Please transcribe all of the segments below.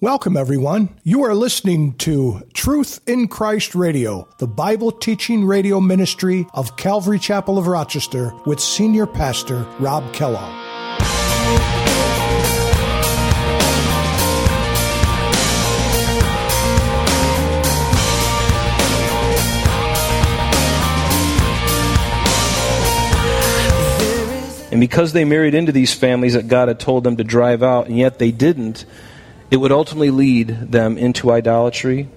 Welcome, everyone. You are listening to Truth in Christ Radio, the Bible teaching radio ministry of Calvary Chapel of Rochester with Senior Pastor Rob Kellogg. And because they married into these families that God had told them to drive out, and yet they didn't, it would ultimately lead them into idolatry,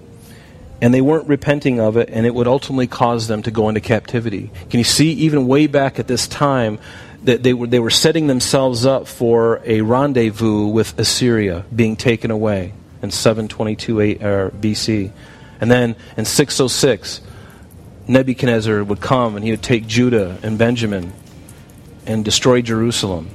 and they weren't repenting of it, and it would ultimately cause them to go into captivity. Can you see, even way back at this time, that they were, they were setting themselves up for a rendezvous with Assyria being taken away in 722 er, BC. And then in 606, Nebuchadnezzar would come and he would take Judah and Benjamin and destroy Jerusalem.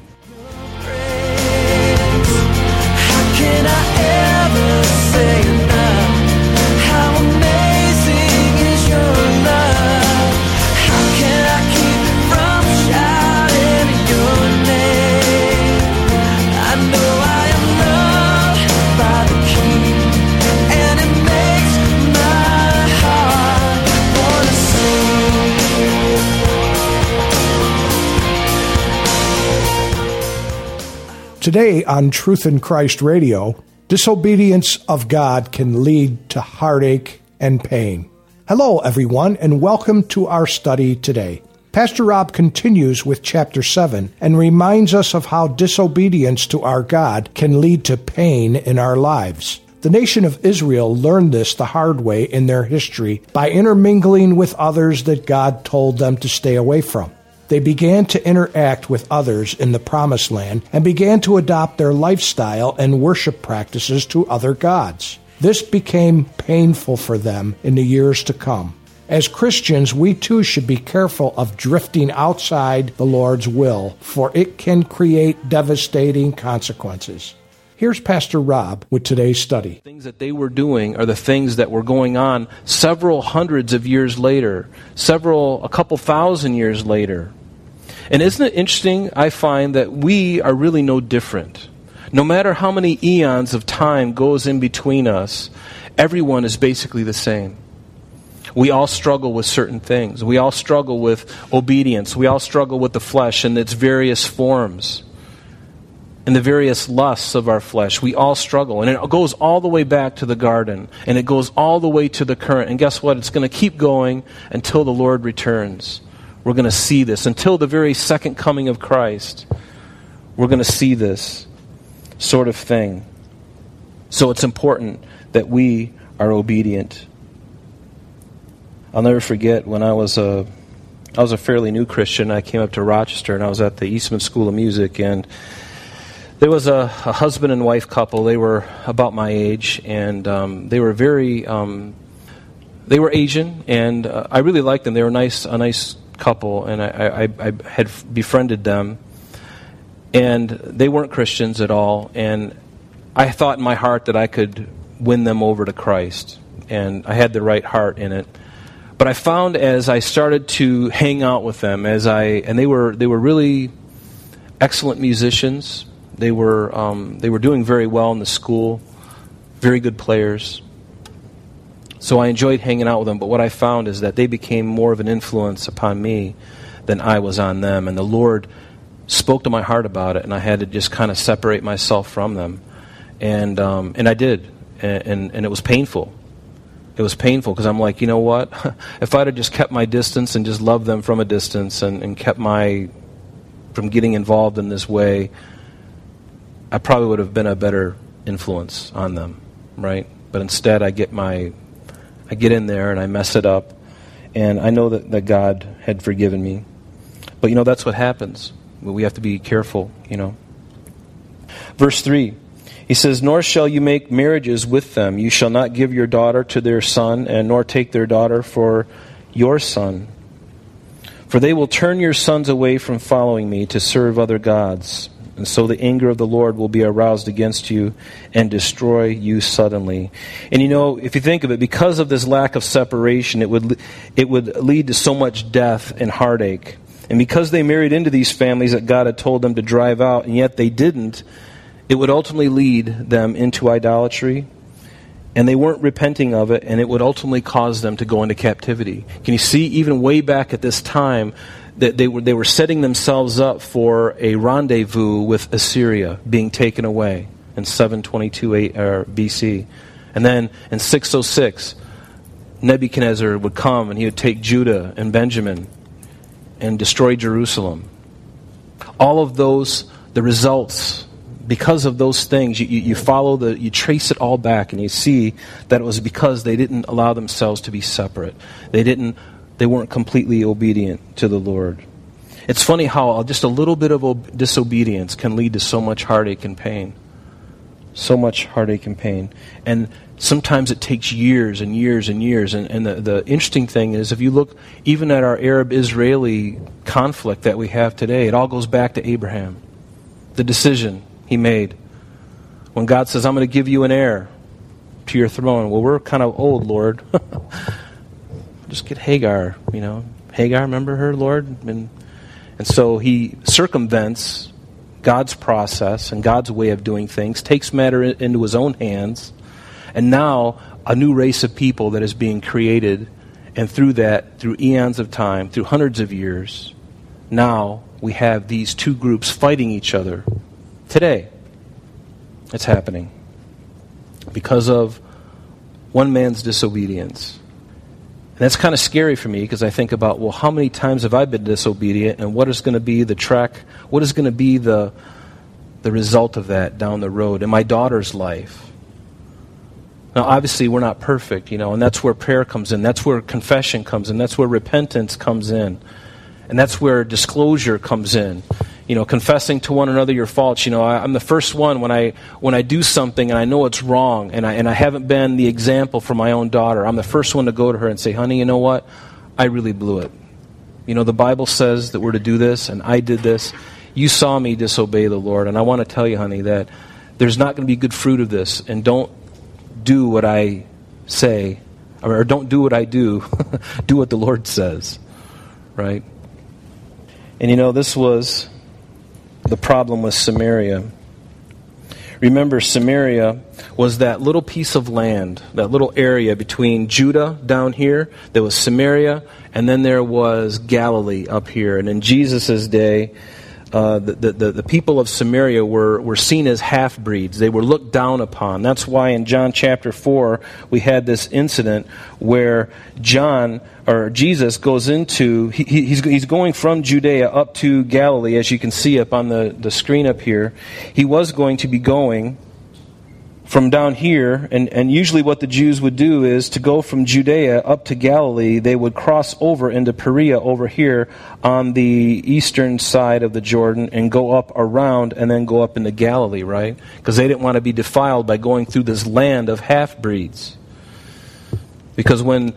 Today on Truth in Christ Radio, disobedience of God can lead to heartache and pain. Hello, everyone, and welcome to our study today. Pastor Rob continues with chapter 7 and reminds us of how disobedience to our God can lead to pain in our lives. The nation of Israel learned this the hard way in their history by intermingling with others that God told them to stay away from. They began to interact with others in the Promised Land and began to adopt their lifestyle and worship practices to other gods. This became painful for them in the years to come. As Christians, we too should be careful of drifting outside the Lord's will, for it can create devastating consequences. Here's Pastor Rob with today's study. Things that they were doing are the things that were going on several hundreds of years later, several, a couple thousand years later. And isn't it interesting? I find that we are really no different. No matter how many eons of time goes in between us, everyone is basically the same. We all struggle with certain things. We all struggle with obedience. We all struggle with the flesh in its various forms and the various lusts of our flesh. We all struggle. And it goes all the way back to the garden, and it goes all the way to the current. And guess what? It's going to keep going until the Lord returns. We're going to see this until the very second coming of Christ. We're going to see this sort of thing. So it's important that we are obedient. I'll never forget when I was a I was a fairly new Christian. I came up to Rochester and I was at the Eastman School of Music and there was a, a husband and wife couple. They were about my age and um, they were very um, they were Asian and uh, I really liked them. They were nice a nice couple, and I, I, I had befriended them, and they weren't Christians at all, and I thought in my heart that I could win them over to Christ, and I had the right heart in it. But I found as I started to hang out with them, as I and they were they were really excellent musicians. They were um, they were doing very well in the school, very good players. So I enjoyed hanging out with them, but what I found is that they became more of an influence upon me than I was on them. And the Lord spoke to my heart about it, and I had to just kind of separate myself from them. And, um, and I did, and, and, and it was painful. It was painful because I'm like, you know what? if I'd have just kept my distance and just loved them from a distance and, and kept my from getting involved in this way, I probably would have been a better influence on them, right? But instead, I get my I get in there and I mess it up. And I know that, that God had forgiven me. But you know, that's what happens. We have to be careful, you know. Verse 3 he says, Nor shall you make marriages with them. You shall not give your daughter to their son, and nor take their daughter for your son. For they will turn your sons away from following me to serve other gods. And so the anger of the Lord will be aroused against you and destroy you suddenly. And you know, if you think of it, because of this lack of separation, it would, it would lead to so much death and heartache. And because they married into these families that God had told them to drive out, and yet they didn't, it would ultimately lead them into idolatry, and they weren't repenting of it, and it would ultimately cause them to go into captivity. Can you see, even way back at this time, that they were, they were setting themselves up for a rendezvous with Assyria being taken away in 722 BC. And then in 606, Nebuchadnezzar would come and he would take Judah and Benjamin and destroy Jerusalem. All of those, the results because of those things, you, you, follow the, you trace it all back, and you see that it was because they didn't allow themselves to be separate. They didn't, they weren't completely obedient to the Lord. It's funny how just a little bit of disobedience can lead to so much heartache and pain. So much heartache and pain. And sometimes it takes years and years and years. And, and the, the interesting thing is, if you look even at our Arab Israeli conflict that we have today, it all goes back to Abraham. The decision he made. When God says, I'm going to give you an heir to your throne. Well, we're kind of old, Lord. Just get Hagar, you know. Hagar, remember her, Lord? And, and so he circumvents God's process and God's way of doing things, takes matter into his own hands, and now a new race of people that is being created. And through that, through eons of time, through hundreds of years, now we have these two groups fighting each other Today, it's happening because of one man's disobedience. And that's kind of scary for me because I think about, well, how many times have I been disobedient and what is going to be the track, what is going to be the, the result of that down the road in my daughter's life? Now, obviously, we're not perfect, you know, and that's where prayer comes in. That's where confession comes in. That's where repentance comes in. And that's where disclosure comes in you know, confessing to one another your faults. You know, I, am the first one when I when I do something and I know it's wrong, and I and I haven't been the example for my own daughter. I'm the first one to go to her and say, "Honey, you know what? I really blew it. You know, the Bible says that we're to do this, and I did this. You saw me disobey the Lord, and I want to tell you, honey, that there's not going to be good fruit of this, and don't do what I say, or don't do what I do. do what the Lord says, right?" And you know, this was the problem with Samaria. Remember, Samaria was that little piece of land, that little area between Judah down here, there was Samaria, and then there was Galilee up here. And in Jesus' day, uh, the, the, the, people of Samaria were, were seen as half breeds. They were looked down upon. That's why in John chapter 4, we had this incident where John, or Jesus, goes into, he, he's, he's going from Judea up to Galilee, as you can see up on the, the screen up here. He was going to be going from down here, and, and usually what the Jews would do is to go from Judea up to Galilee, they would cross over into Perea over here on the eastern side of the Jordan and go up around and then go up into Galilee, right? Because they didn't want to be defiled by going through this land of half breeds. Because when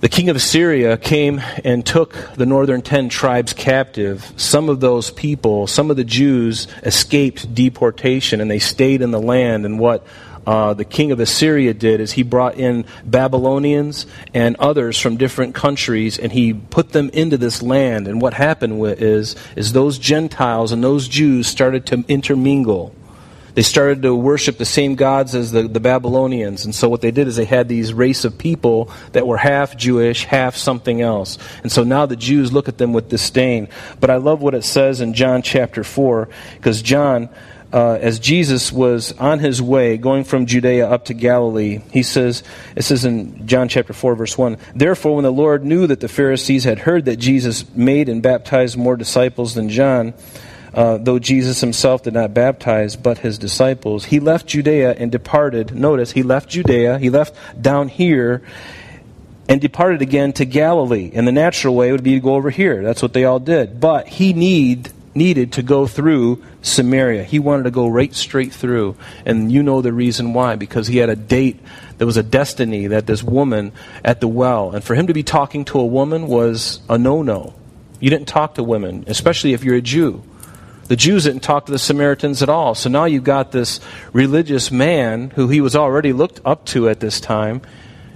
the king of Assyria came and took the northern ten tribes captive. Some of those people, some of the Jews, escaped deportation and they stayed in the land. And what uh, the king of Assyria did is he brought in Babylonians and others from different countries and he put them into this land. And what happened is, is those Gentiles and those Jews started to intermingle. They started to worship the same gods as the, the Babylonians. And so what they did is they had these race of people that were half Jewish, half something else. And so now the Jews look at them with disdain. But I love what it says in John chapter 4, because John. Uh, as Jesus was on his way going from Judea up to Galilee, he says, it says in John chapter 4, verse 1 Therefore, when the Lord knew that the Pharisees had heard that Jesus made and baptized more disciples than John, uh, though Jesus himself did not baptize, but his disciples. He left Judea and departed. Notice, he left Judea, he left down here, and departed again to Galilee. And the natural way would be to go over here. That's what they all did. But he need, needed to go through Samaria. He wanted to go right straight through. And you know the reason why. Because he had a date, there was a destiny that this woman at the well. And for him to be talking to a woman was a no no. You didn't talk to women, especially if you're a Jew. The Jews didn't talk to the Samaritans at all. So now you've got this religious man who he was already looked up to at this time.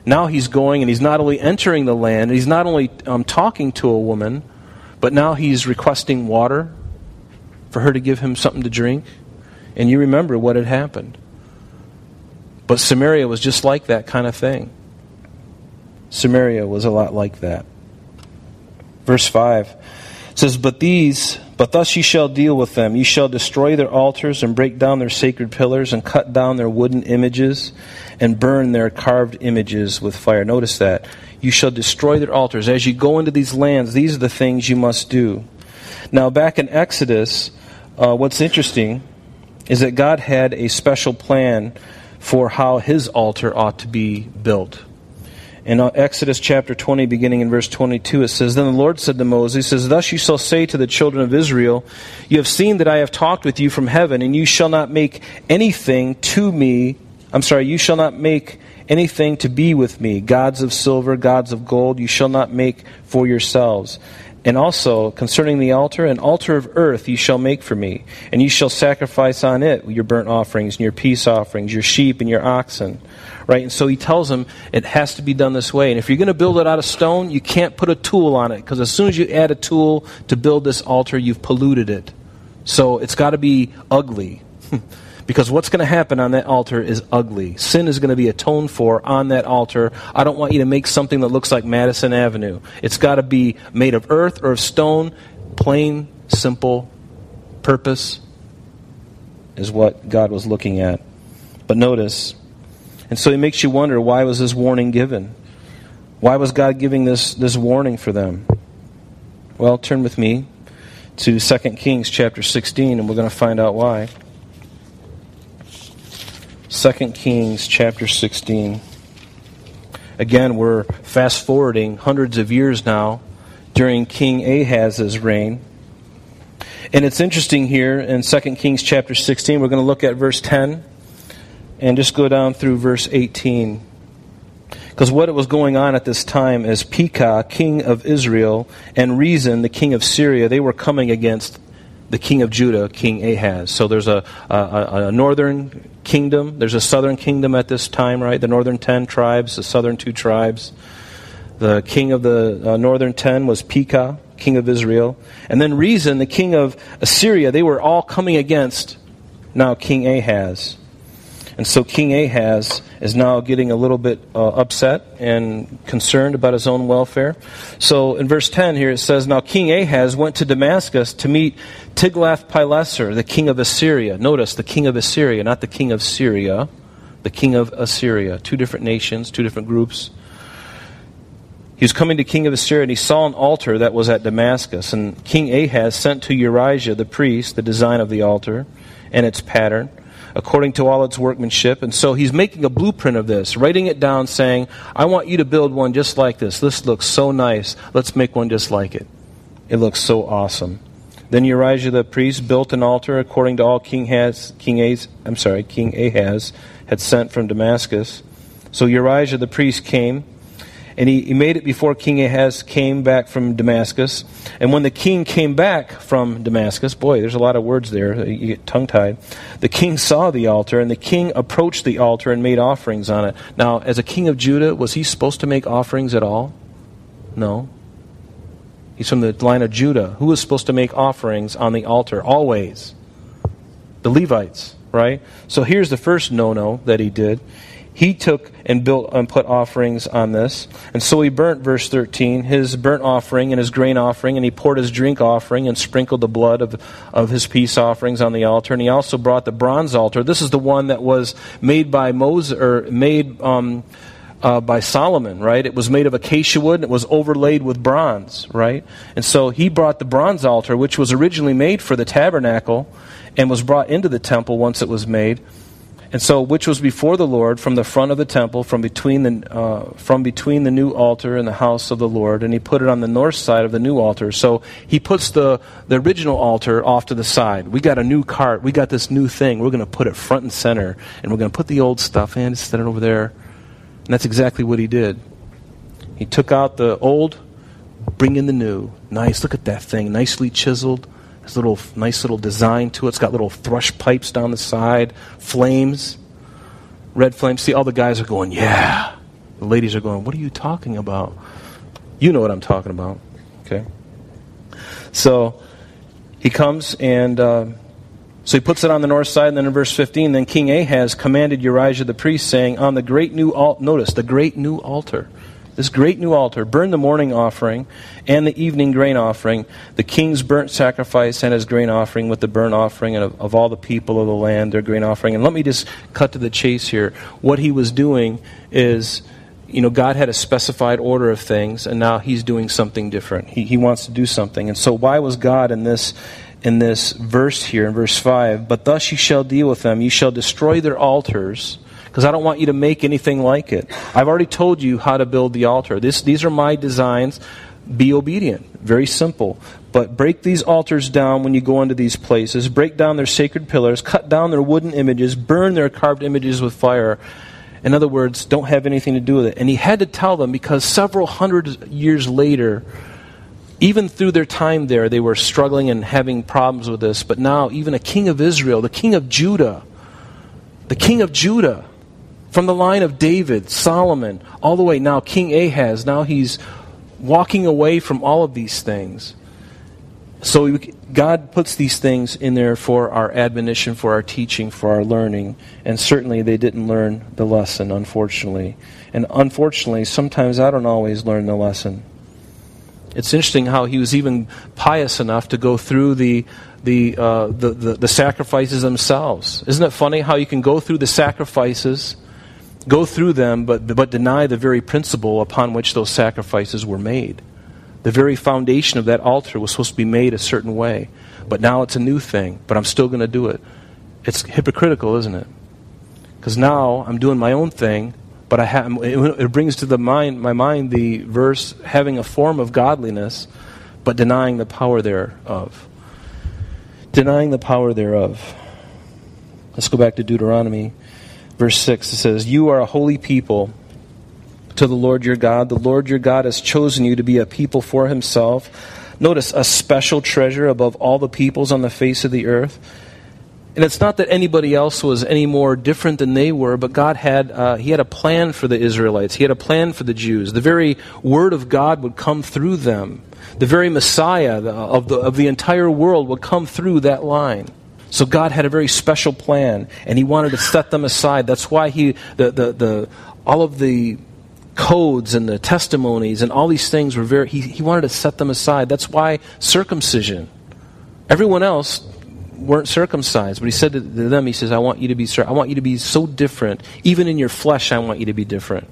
Now he's going and he's not only entering the land, he's not only um, talking to a woman, but now he's requesting water for her to give him something to drink. And you remember what had happened. But Samaria was just like that kind of thing. Samaria was a lot like that. Verse 5 says, But these, but thus ye shall deal with them. Ye shall destroy their altars and break down their sacred pillars and cut down their wooden images and burn their carved images with fire. Notice that. You shall destroy their altars. As you go into these lands, these are the things you must do. Now, back in Exodus, uh, what's interesting is that God had a special plan for how his altar ought to be built. In Exodus chapter 20, beginning in verse 22, it says, Then the Lord said to Moses, says, Thus you shall say to the children of Israel, You have seen that I have talked with you from heaven, and you shall not make anything to me, I'm sorry, you shall not make anything to be with me, gods of silver, gods of gold, you shall not make for yourselves. And also, concerning the altar, an altar of earth you shall make for me, and you shall sacrifice on it your burnt offerings and your peace offerings, your sheep and your oxen. Right? And so he tells them it has to be done this way. And if you're going to build it out of stone, you can't put a tool on it, because as soon as you add a tool to build this altar, you've polluted it. So it's got to be ugly. Because what's going to happen on that altar is ugly. Sin is going to be atoned for on that altar. I don't want you to make something that looks like Madison Avenue. It's got to be made of earth or of stone. Plain, simple purpose is what God was looking at. But notice, and so it makes you wonder why was this warning given? Why was God giving this, this warning for them? Well, turn with me to 2 Kings chapter 16, and we're going to find out why. 2 Kings chapter 16. Again, we're fast forwarding hundreds of years now during King Ahaz's reign. And it's interesting here in 2 Kings chapter 16, we're going to look at verse 10 and just go down through verse 18. Because what it was going on at this time is Pekah, king of Israel, and Rezin, the king of Syria, they were coming against the king of Judah, King Ahaz. So there's a, a, a, northern kingdom, there's a southern kingdom at this time, right? The northern ten tribes, the southern two tribes. The king of the uh, northern ten was Pekah, king of Israel. And then Rezin, the king of Assyria, they were all coming against now King Ahaz. And so King Ahaz is now getting a little bit uh, upset and concerned about his own welfare. So in verse 10 here it says, Now King Ahaz went to Damascus to meet Tiglath-Pileser, the king of Assyria. Notice, the king of Assyria, not the king of Syria, the king of Assyria. Two different nations, two different groups. He was coming to king of Assyria, and he saw an altar that was at Damascus. And King Ahaz sent to Urijah the priest the design of the altar and its pattern according to all its workmanship. And so he's making a blueprint of this, writing it down, saying, I want you to build one just like this. This looks so nice. Let's make one just like it. It looks so awesome. Then Urijah the priest built an altar according to all King has King Ahaz, I'm sorry, King Ahaz had sent from Damascus. So Urijah the priest came and he, he made it before King Ahaz came back from Damascus. And when the king came back from Damascus, boy, there's a lot of words there, you get tongue tied. The king saw the altar, and the king approached the altar and made offerings on it. Now, as a king of Judah, was he supposed to make offerings at all? No. He's from the line of Judah. Who was supposed to make offerings on the altar? Always. The Levites, right? So here's the first no no that he did he took and built and put offerings on this. And so he burnt, verse 13, his burnt offering and his grain offering, and he poured his drink offering and sprinkled the blood of, of his peace offerings on the altar. And he also brought the bronze altar. This is the one that was made by Moses, or made um, uh, by Solomon, right? It was made of acacia wood and it was overlaid with bronze, right? And so he brought the bronze altar, which was originally made for the tabernacle and was brought into the temple once it was made. And so, which was before the Lord from the front of the temple, from between the, uh, from between the new altar and the house of the Lord, and he put it on the north side of the new altar. So he puts the, the original altar off to the side. We got a new cart. We got this new thing. We're going to put it front and center, and we're going to put the old stuff in, set it over there. And that's exactly what he did. He took out the old, bring in the new. Nice. Look at that thing, nicely chiseled little nice little design to it. It's got little thrush pipes down the side, flames, red flames. See, all the guys are going, yeah. The ladies are going, what are you talking about? You know what I'm talking about. Okay. So he comes and uh, So he puts it on the north side, and then in verse 15, then King Ahaz commanded Urijah the priest, saying, On the great new altar, notice, the great new altar, this great new altar, burn the morning offering and the evening grain offering, the king's burnt sacrifice and his grain offering with the burnt offering and of, of all the people of the land, their grain offering. And let me just cut to the chase here. What he was doing is you know, God had a specified order of things, and now He's doing something different. He, he wants to do something. And so, why was God in this in this verse here, in verse 5, but thus you shall deal with them. You shall destroy their altars, because I don't want you to make anything like it. I've already told you how to build the altar. This, these are my designs. Be obedient. Very simple. But break these altars down when you go into these places. Break down their sacred pillars. Cut down their wooden images. Burn their carved images with fire. In other words, don't have anything to do with it. And he had to tell them because several hundred years later, even through their time there, they were struggling and having problems with this. But now, even a king of Israel, the king of Judah, the king of Judah, from the line of David, Solomon, all the way now, King Ahaz, now he's walking away from all of these things. So God puts these things in there for our admonition, for our teaching, for our learning. And certainly they didn't learn the lesson, unfortunately. And unfortunately, sometimes I don't always learn the lesson. It's interesting how he was even pious enough to go through the, the, uh, the, the, the, sacrifices themselves. Isn't it funny how you can go through the sacrifices, go through them, but, but deny the very principle upon which those sacrifices were made? The very foundation of that altar was supposed to be made a certain way, but now it's a new thing, but I'm still going to do it. It's hypocritical, isn't it? Because now I'm doing my own thing, but I have, it brings to the mind, my mind the verse having a form of godliness, but denying the power thereof. Denying the power thereof. Let's go back to Deuteronomy, verse 6. It says, You are a holy people to the Lord your God. The Lord your God has chosen you to be a people for himself. Notice, a special treasure above all the peoples on the face of the earth. And it's not that anybody else was any more different than they were, but God had, uh, He had a plan for the Israelites. He had a plan for the Jews. The very Word of God would come through them. The very Messiah of the, of the entire world would come through that line. So God had a very special plan, and He wanted to set them aside. That's why He, the, the, the, all of the codes and the testimonies and all these things were very, He, he wanted to set them aside. That's why circumcision. Everyone else weren't circumcised. But he said to them, he says, I want you to be I want you to be so different. Even in your flesh, I want you to be different.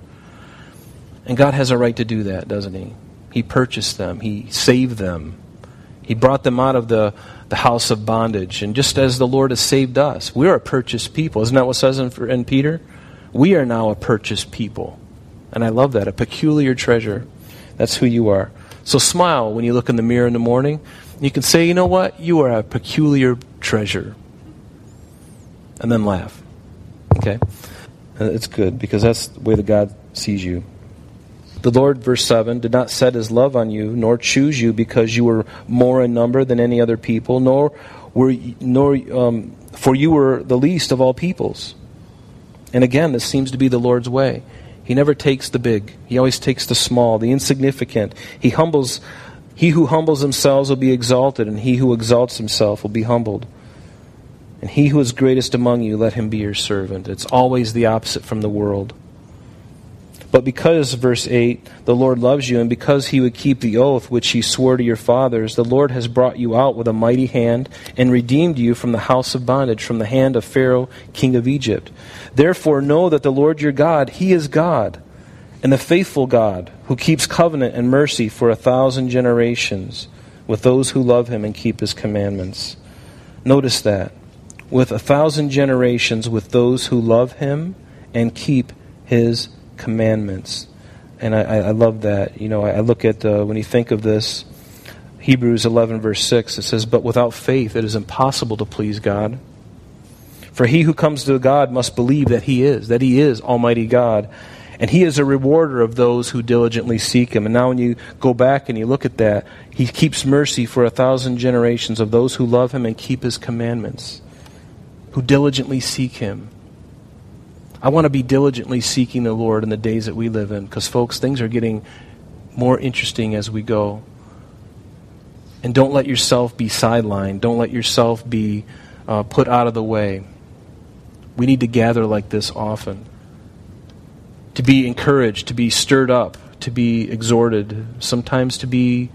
And God has a right to do that, doesn't he? He purchased them. He saved them. He brought them out of the, the house of bondage. And just as the Lord has saved us, we're a purchased people. Isn't that what says in, in Peter? We are now a purchased people. And I love that. A peculiar treasure. That's who you are. So smile when you look in the mirror in the morning. You can say, you know what? You are a peculiar treasure. And then laugh. Okay? Uh, it's good because that's the way that God sees you. The Lord, verse 7, did not set his love on you, nor choose you because you were more in number than any other people, nor were nor um, for you were the least of all peoples. And again, this seems to be the Lord's way. He never takes the big. He always takes the small, the insignificant. He humbles he who humbles himself will be exalted, and he who exalts himself will be humbled. And he who is greatest among you, let him be your servant. It's always the opposite from the world. But because, verse 8, the Lord loves you, and because he would keep the oath which he swore to your fathers, the Lord has brought you out with a mighty hand and redeemed you from the house of bondage, from the hand of Pharaoh, king of Egypt. Therefore, know that the Lord your God, he is God and the faithful God, who keeps covenant and mercy for a thousand generations with those who love him and keep his commandments. Notice that. With a thousand generations with those who love him and keep his commandments. And I, I love that. You know, I, look at, uh, when you think of this, Hebrews 11, verse 6, it says, But without faith it is impossible to please God. For he who comes to God must believe that he is, that he is Almighty God and he is a rewarder of those who diligently seek him. And now, when you go back and you look at that, he keeps mercy for a thousand generations of those who love him and keep his commandments, who diligently seek him. I want to be diligently seeking the Lord in the days that we live in because, folks, things are getting more interesting as we go. And don't let yourself be sidelined. Don't let yourself be uh, put out of the way. We need to gather like this often. To be encouraged, to be stirred up, to be exhorted, sometimes to be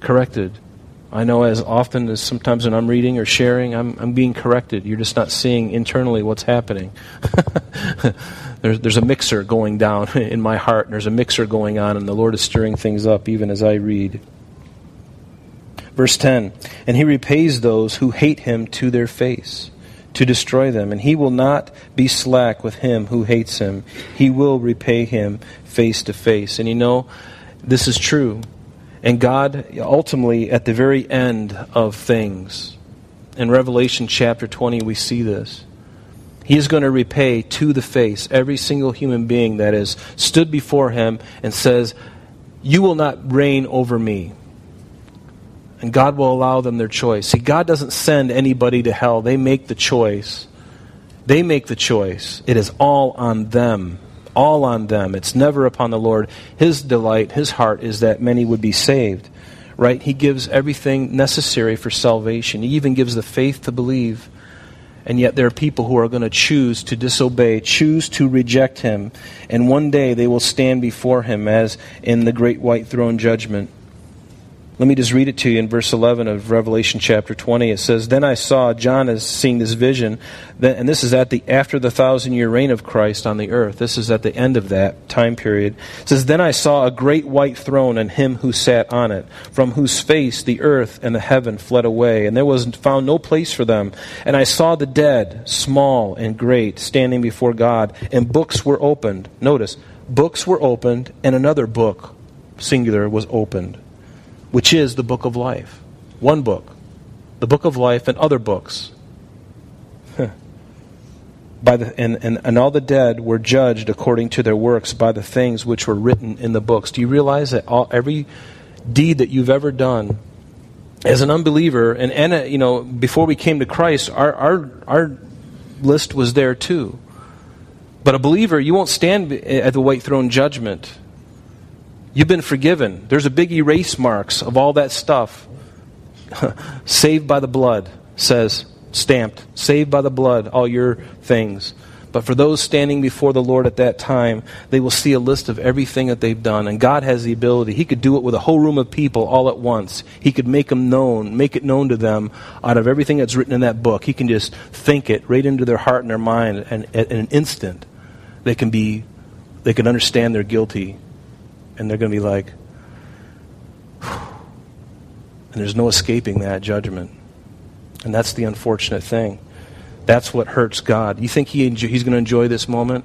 corrected. I know as often as sometimes when I'm reading or sharing, I'm, I'm being corrected. You're just not seeing internally what's happening. there's, there's a mixer going down in my heart, and there's a mixer going on, and the Lord is stirring things up even as I read. Verse 10 And he repays those who hate him to their face, to destroy them. And he will not be slack with him who hates him. He will repay him face to face. And you know, this is true. And God, ultimately, at the very end of things, in Revelation chapter 20, we see this. He is going to repay to the face every single human being that has stood before him and says, You will not reign over me. And God will allow them their choice. See, God doesn't send anybody to hell, they make the choice. They make the choice. It is all on them. All on them. It's never upon the Lord. His delight, his heart is that many would be saved. Right? He gives everything necessary for salvation. He even gives the faith to believe. And yet there are people who are going to choose to disobey, choose to reject him. And one day they will stand before him as in the great white throne judgment. Let me just read it to you in verse 11 of Revelation chapter 20. It says, Then I saw, John is seeing this vision, and this is at the after the thousand year reign of Christ on the earth. This is at the end of that time period. It says, Then I saw a great white throne and him who sat on it, from whose face the earth and the heaven fled away, and there was found no place for them. And I saw the dead, small and great, standing before God, and books were opened. Notice, books were opened, and another book, singular, was opened which is the book of life. One book. The book of life and other books. by the, and, and, and all the dead were judged according to their works by the things which were written in the books. Do you realize that all, every deed that you've ever done as an unbeliever, and, and uh, you know, before we came to Christ, our, our, our list was there too. But a believer, you won't stand at the white throne judgment You've been forgiven. There's a big erase marks of all that stuff. Saved by the blood says, stamped, saved by the blood, all your things. But for those standing before the Lord at that time, they will see a list of everything that they've done. And God has the ability. He could do it with a whole room of people all at once. He could make them known, make it known to them out of everything that's written in that book. He can just think it right into their heart and their mind. And in an instant, they can be, they can understand they're guilty and they're going to be like, and there's no escaping that judgment. And that's the unfortunate thing. That's what hurts God. You think he he's going to enjoy this moment?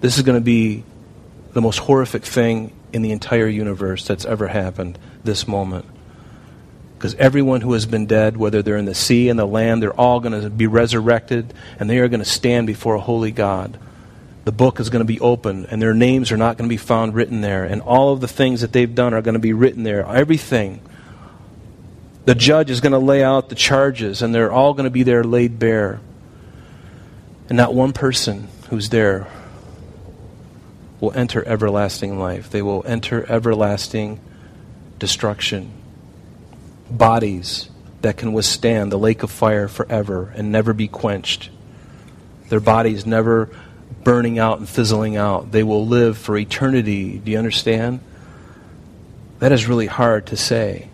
This is going to be the most horrific thing in the entire universe that's ever happened, this moment. Because everyone who has been dead, whether they're in the sea and the land, they're all going to be resurrected and they are going to stand before a holy God the book is going to be open and their names are not going to be found written there. And all of the things that they've done are going to be written there. Everything. The judge is going to lay out the charges and they're all going to be there laid bare. And not one person who's there will enter everlasting life. They will enter everlasting destruction. Bodies that can withstand the lake of fire forever and never be quenched. Their bodies never burning out and fizzling out. They will live for eternity. Do you understand? That is really hard to say.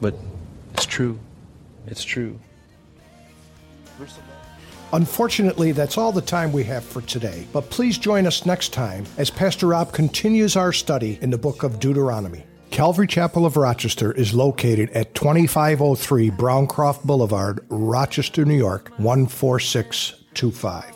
But it's true. It's true. Unfortunately, that's all the time we have for today. But please join us next time as Pastor Rob continues our study in the book of Deuteronomy. Calvary Chapel of Rochester is located at 2503 Browncroft Boulevard, Rochester, New York, 14625.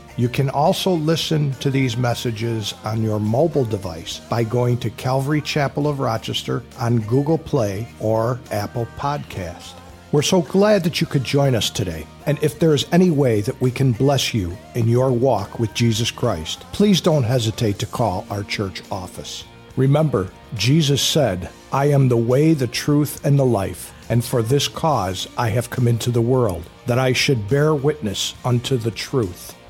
You can also listen to these messages on your mobile device by going to Calvary Chapel of Rochester on Google Play or Apple Podcast. We're so glad that you could join us today. And if there is any way that we can bless you in your walk with Jesus Christ, please don't hesitate to call our church office. Remember, Jesus said, I am the way, the truth, and the life, and for this cause I have come into the world, that I should bear witness unto the truth.